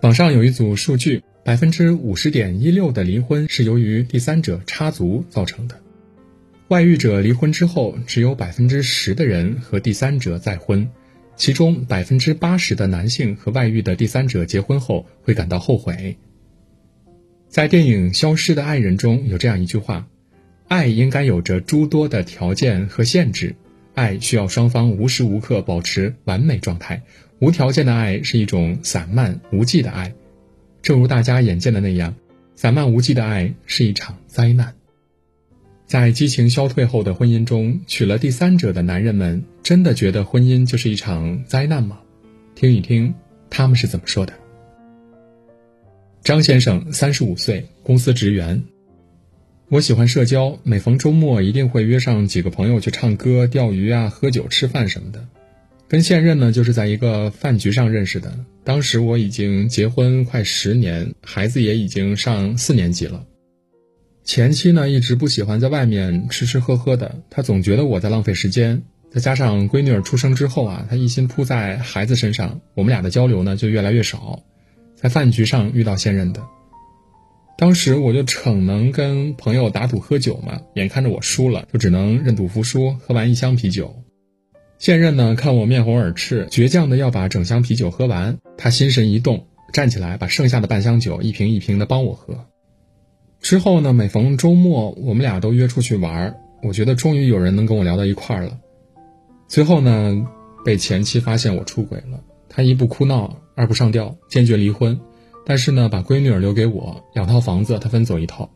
网上有一组数据，百分之五十点一六的离婚是由于第三者插足造成的。外遇者离婚之后，只有百分之十的人和第三者再婚，其中百分之八十的男性和外遇的第三者结婚后会感到后悔。在电影《消失的爱人》中有这样一句话：“爱应该有着诸多的条件和限制，爱需要双方无时无刻保持完美状态。无条件的爱是一种散漫无际的爱，正如大家眼见的那样，散漫无际的爱是一场灾难。”在激情消退后的婚姻中，娶了第三者的男人们真的觉得婚姻就是一场灾难吗？听一听他们是怎么说的。张先生，三十五岁，公司职员。我喜欢社交，每逢周末一定会约上几个朋友去唱歌、钓鱼啊、喝酒、吃饭什么的。跟现任呢，就是在一个饭局上认识的。当时我已经结婚快十年，孩子也已经上四年级了。前妻呢，一直不喜欢在外面吃吃喝喝的，她总觉得我在浪费时间。再加上闺女儿出生之后啊，她一心扑在孩子身上，我们俩的交流呢就越来越少。在饭局上遇到现任的，当时我就逞能跟朋友打赌喝酒嘛，眼看着我输了，就只能认赌服输，喝完一箱啤酒。现任呢看我面红耳赤，倔强的要把整箱啤酒喝完，他心神一动，站起来把剩下的半箱酒一瓶一瓶的帮我喝。之后呢，每逢周末，我们俩都约出去玩，我觉得终于有人能跟我聊到一块儿了。最后呢，被前妻发现我出轨了，他一不哭闹。二不上吊，坚决离婚，但是呢，把闺女儿留给我，两套房子他分走一套。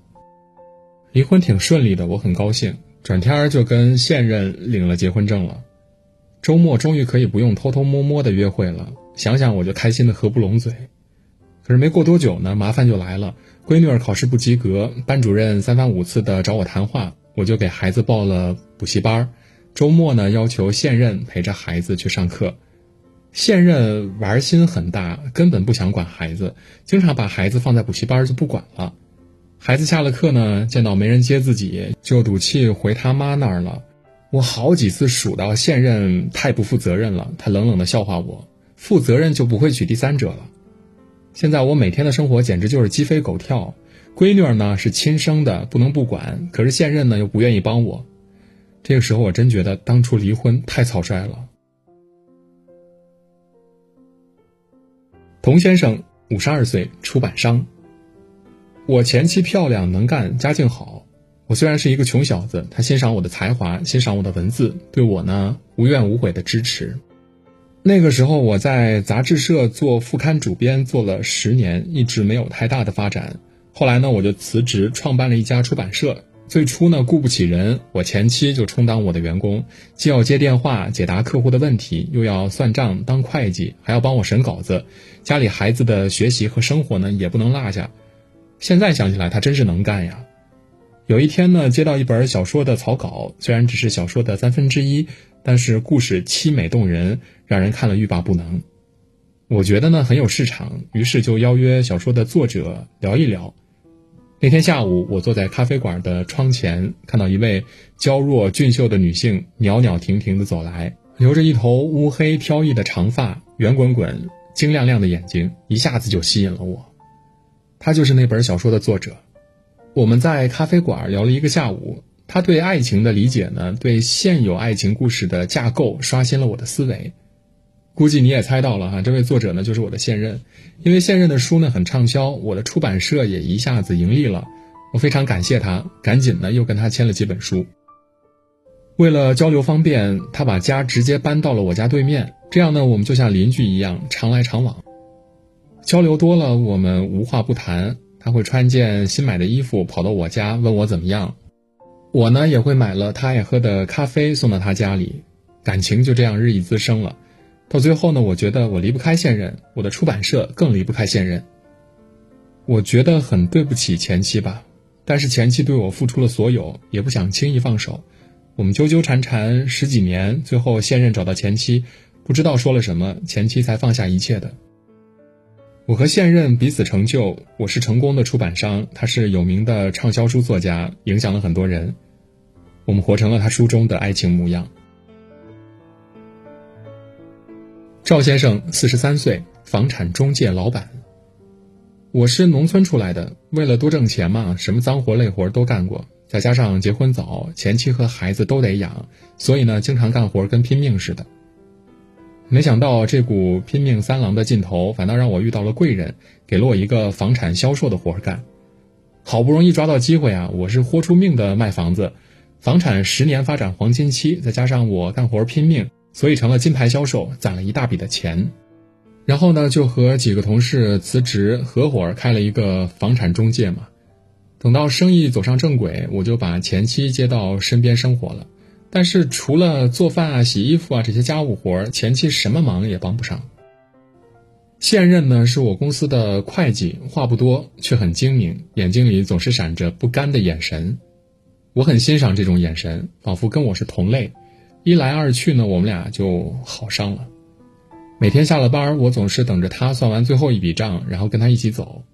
离婚挺顺利的，我很高兴，转天儿就跟现任领了结婚证了。周末终于可以不用偷偷摸摸的约会了，想想我就开心的合不拢嘴。可是没过多久呢，麻烦就来了，闺女儿考试不及格，班主任三番五次的找我谈话，我就给孩子报了补习班，周末呢要求现任陪着孩子去上课。现任玩心很大，根本不想管孩子，经常把孩子放在补习班就不管了。孩子下了课呢，见到没人接自己，就赌气回他妈那儿了。我好几次数到现任太不负责任了，他冷冷的笑话我：负责任就不会娶第三者了。现在我每天的生活简直就是鸡飞狗跳。闺女儿呢是亲生的，不能不管，可是现任呢又不愿意帮我。这个时候我真觉得当初离婚太草率了。童先生，五十二岁，出版商。我前妻漂亮能干，家境好。我虽然是一个穷小子，他欣赏我的才华，欣赏我的文字，对我呢无怨无悔的支持。那个时候我在杂志社做副刊主编，做了十年，一直没有太大的发展。后来呢，我就辞职，创办了一家出版社。最初呢，雇不起人，我前妻就充当我的员工，既要接电话解答客户的问题，又要算账当会计，还要帮我审稿子，家里孩子的学习和生活呢也不能落下。现在想起来，她真是能干呀。有一天呢，接到一本小说的草稿，虽然只是小说的三分之一，但是故事凄美动人，让人看了欲罢不能。我觉得呢很有市场，于是就邀约小说的作者聊一聊。那天下午，我坐在咖啡馆的窗前，看到一位娇弱俊秀的女性袅袅婷婷地走来，留着一头乌黑飘逸的长发，圆滚滚、晶亮亮的眼睛，一下子就吸引了我。她就是那本小说的作者。我们在咖啡馆聊了一个下午，他对爱情的理解呢，对现有爱情故事的架构刷新了我的思维。估计你也猜到了哈，这位作者呢就是我的现任，因为现任的书呢很畅销，我的出版社也一下子盈利了，我非常感谢他，赶紧呢又跟他签了几本书。为了交流方便，他把家直接搬到了我家对面，这样呢我们就像邻居一样常来常往。交流多了，我们无话不谈，他会穿件新买的衣服跑到我家问我怎么样，我呢也会买了他爱喝的咖啡送到他家里，感情就这样日益滋生了。到最后呢，我觉得我离不开现任，我的出版社更离不开现任。我觉得很对不起前妻吧，但是前妻对我付出了所有，也不想轻易放手。我们纠纠缠缠十几年，最后现任找到前妻，不知道说了什么，前妻才放下一切的。我和现任彼此成就，我是成功的出版商，他是有名的畅销书作家，影响了很多人。我们活成了他书中的爱情模样。赵先生，四十三岁，房产中介老板。我是农村出来的，为了多挣钱嘛，什么脏活累活都干过。再加上结婚早，前妻和孩子都得养，所以呢，经常干活跟拼命似的。没想到这股拼命三郎的劲头，反倒让我遇到了贵人，给了我一个房产销售的活干。好不容易抓到机会啊，我是豁出命的卖房子。房产十年发展黄金期，再加上我干活拼命，所以成了金牌销售，攒了一大笔的钱。然后呢，就和几个同事辞职，合伙开了一个房产中介嘛。等到生意走上正轨，我就把前妻接到身边生活了。但是除了做饭啊、洗衣服啊这些家务活，前妻什么忙也帮不上。现任呢是我公司的会计，话不多，却很精明，眼睛里总是闪着不甘的眼神。我很欣赏这种眼神，仿佛跟我是同类。一来二去呢，我们俩就好上了。每天下了班，我总是等着他算完最后一笔账，然后跟他一起走。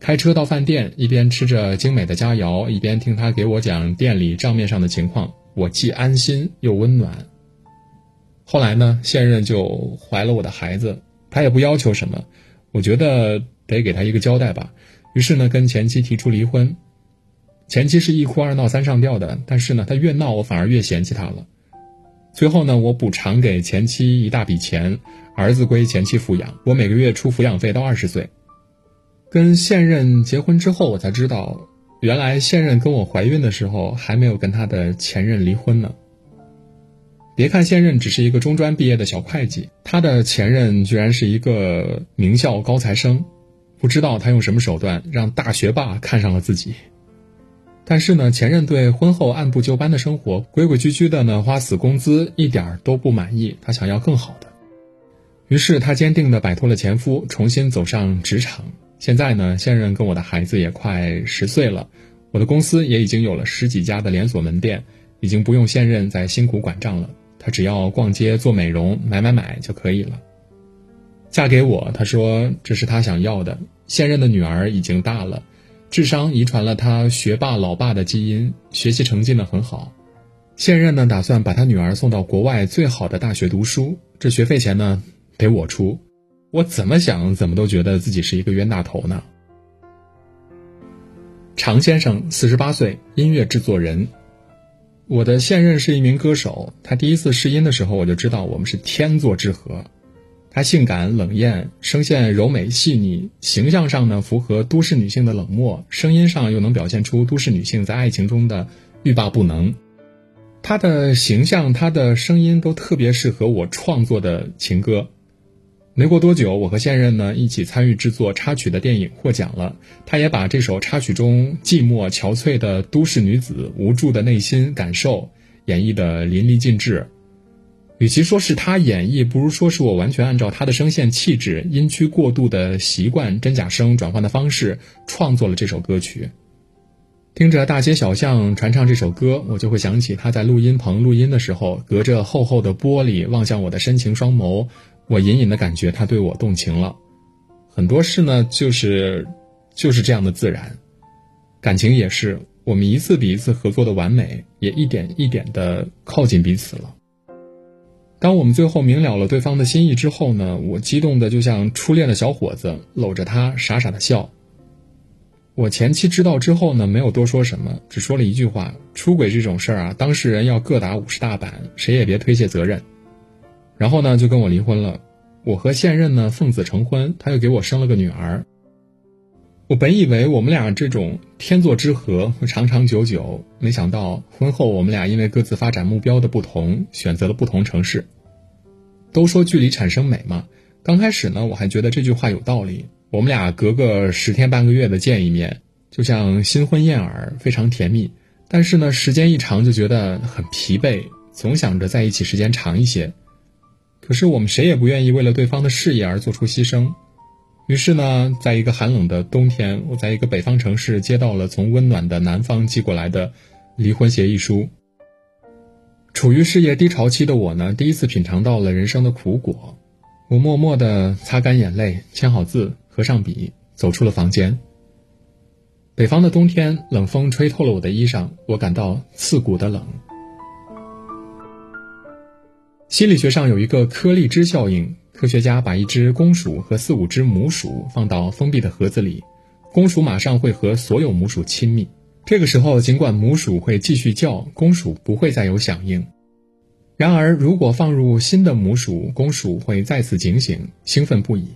开车到饭店，一边吃着精美的佳肴，一边听他给我讲店里账面上的情况，我既安心又温暖。后来呢，现任就怀了我的孩子，他也不要求什么，我觉得得给他一个交代吧。于是呢，跟前妻提出离婚。前妻是一哭二闹三上吊的，但是呢，他越闹我反而越嫌弃他了。最后呢，我补偿给前妻一大笔钱，儿子归前妻抚养，我每个月出抚养费到二十岁。跟现任结婚之后，我才知道，原来现任跟我怀孕的时候还没有跟他的前任离婚呢。别看现任只是一个中专毕业的小会计，他的前任居然是一个名校高材生，不知道他用什么手段让大学霸看上了自己。但是呢，前任对婚后按部就班的生活、规规矩矩的呢花死工资一点都不满意，他想要更好的。于是他坚定地摆脱了前夫，重新走上职场。现在呢，现任跟我的孩子也快十岁了，我的公司也已经有了十几家的连锁门店，已经不用现任再辛苦管账了。他只要逛街、做美容、买买买就可以了。嫁给我，他说这是他想要的。现任的女儿已经大了。智商遗传了他学霸老爸的基因，学习成绩呢很好。现任呢打算把他女儿送到国外最好的大学读书，这学费钱呢得我出。我怎么想怎么都觉得自己是一个冤大头呢。常先生，四十八岁，音乐制作人。我的现任是一名歌手，他第一次试音的时候，我就知道我们是天作之合。他性感冷艳，声线柔美细腻，形象上呢符合都市女性的冷漠，声音上又能表现出都市女性在爱情中的欲罢不能。他的形象，他的声音都特别适合我创作的情歌。没过多久，我和现任呢一起参与制作插曲的电影获奖了，他也把这首插曲中寂寞憔悴的都市女子无助的内心感受演绎的淋漓尽致。与其说是他演绎，不如说是我完全按照他的声线气质、音区过渡的习惯、真假声转换的方式创作了这首歌曲。听着大街小巷传唱这首歌，我就会想起他在录音棚录音的时候，隔着厚厚的玻璃望向我的深情双眸，我隐隐的感觉他对我动情了。很多事呢，就是就是这样的自然，感情也是，我们一次比一次合作的完美，也一点一点的靠近彼此了。当我们最后明了了对方的心意之后呢，我激动的就像初恋的小伙子，搂着她傻傻的笑。我前妻知道之后呢，没有多说什么，只说了一句话：出轨这种事儿啊，当事人要各打五十大板，谁也别推卸责任。然后呢，就跟我离婚了。我和现任呢奉子成婚，他又给我生了个女儿。我本以为我们俩这种天作之合会长长久久，没想到婚后我们俩因为各自发展目标的不同，选择了不同城市。都说距离产生美嘛，刚开始呢，我还觉得这句话有道理。我们俩隔个十天半个月的见一面，就像新婚燕尔，非常甜蜜。但是呢，时间一长就觉得很疲惫，总想着在一起时间长一些。可是我们谁也不愿意为了对方的事业而做出牺牲。于是呢，在一个寒冷的冬天，我在一个北方城市接到了从温暖的南方寄过来的离婚协议书。处于事业低潮期的我呢，第一次品尝到了人生的苦果。我默默地擦干眼泪，签好字，合上笔，走出了房间。北方的冬天，冷风吹透了我的衣裳，我感到刺骨的冷。心理学上有一个柯立芝效应，科学家把一只公鼠和四五只母鼠放到封闭的盒子里，公鼠马上会和所有母鼠亲密。这个时候，尽管母鼠会继续叫，公鼠不会再有响应。然而，如果放入新的母鼠，公鼠会再次警醒，兴奋不已。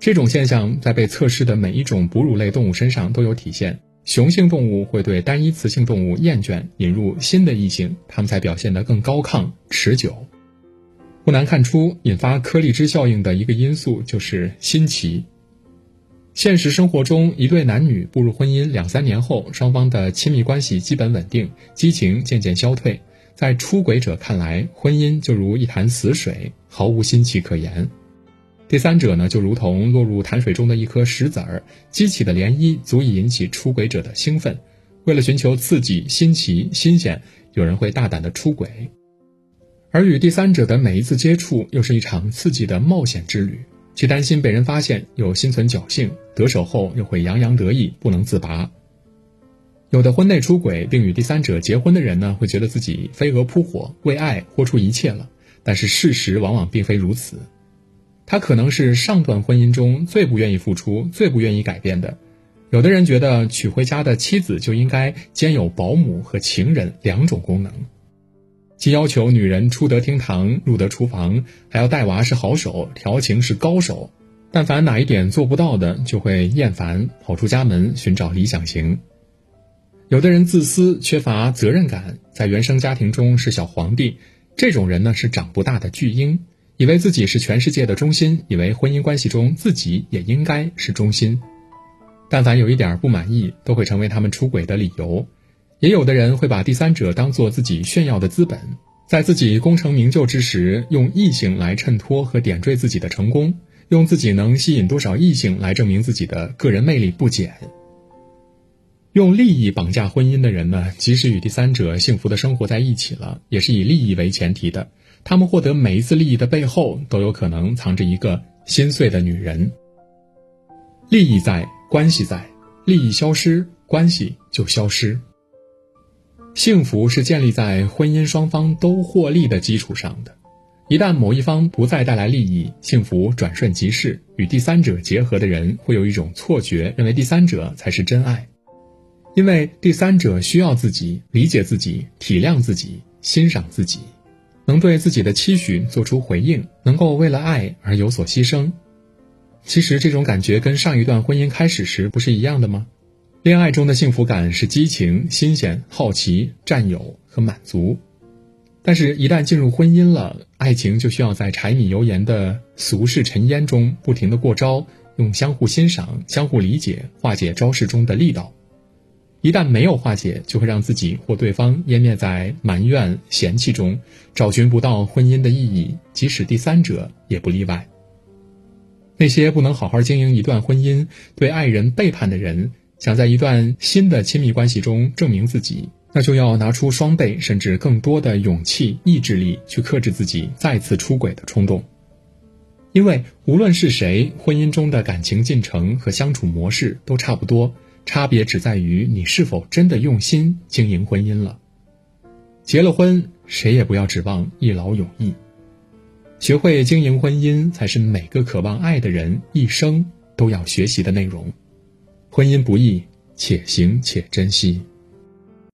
这种现象在被测试的每一种哺乳类动物身上都有体现。雄性动物会对单一雌性动物厌倦，引入新的异性，它们才表现得更高亢、持久。不难看出，引发颗粒之效应的一个因素就是新奇。现实生活中，一对男女步入婚姻两三年后，双方的亲密关系基本稳定，激情渐渐消退。在出轨者看来，婚姻就如一潭死水，毫无新奇可言。第三者呢，就如同落入潭水中的一颗石子儿，激起的涟漪足以引起出轨者的兴奋。为了寻求刺激、新奇、新鲜，有人会大胆的出轨。而与第三者的每一次接触，又是一场刺激的冒险之旅，既担心被人发现，又心存侥幸，得手后又会洋洋得意，不能自拔。有的婚内出轨并与第三者结婚的人呢，会觉得自己飞蛾扑火，为爱豁出一切了。但是事实往往并非如此，他可能是上段婚姻中最不愿意付出、最不愿意改变的。有的人觉得娶回家的妻子就应该兼有保姆和情人两种功能。既要求女人出得厅堂、入得厨房，还要带娃是好手、调情是高手。但凡哪一点做不到的，就会厌烦，跑出家门寻找理想型。有的人自私、缺乏责任感，在原生家庭中是小皇帝。这种人呢是长不大的巨婴，以为自己是全世界的中心，以为婚姻关系中自己也应该是中心。但凡有一点不满意，都会成为他们出轨的理由。也有的人会把第三者当做自己炫耀的资本，在自己功成名就之时，用异性来衬托和点缀自己的成功，用自己能吸引多少异性来证明自己的个人魅力不减。用利益绑架婚姻的人呢，即使与第三者幸福的生活在一起了，也是以利益为前提的。他们获得每一次利益的背后，都有可能藏着一个心碎的女人。利益在，关系在；利益消失，关系就消失。幸福是建立在婚姻双方都获利的基础上的。一旦某一方不再带来利益，幸福转瞬即逝。与第三者结合的人会有一种错觉，认为第三者才是真爱，因为第三者需要自己理解自己、体谅自己、欣赏自己，能对自己的期许做出回应，能够为了爱而有所牺牲。其实这种感觉跟上一段婚姻开始时不是一样的吗？恋爱中的幸福感是激情、新鲜、好奇、占有和满足，但是，一旦进入婚姻了，爱情就需要在柴米油盐的俗世尘烟中不停的过招，用相互欣赏、相互理解化解招式中的力道。一旦没有化解，就会让自己或对方湮灭在埋怨、嫌弃中，找寻不到婚姻的意义，即使第三者也不例外。那些不能好好经营一段婚姻、对爱人背叛的人。想在一段新的亲密关系中证明自己，那就要拿出双倍甚至更多的勇气、意志力去克制自己再次出轨的冲动。因为无论是谁，婚姻中的感情进程和相处模式都差不多，差别只在于你是否真的用心经营婚姻了。结了婚，谁也不要指望一劳永逸，学会经营婚姻，才是每个渴望爱的人一生都要学习的内容。婚姻不易，且行且珍惜。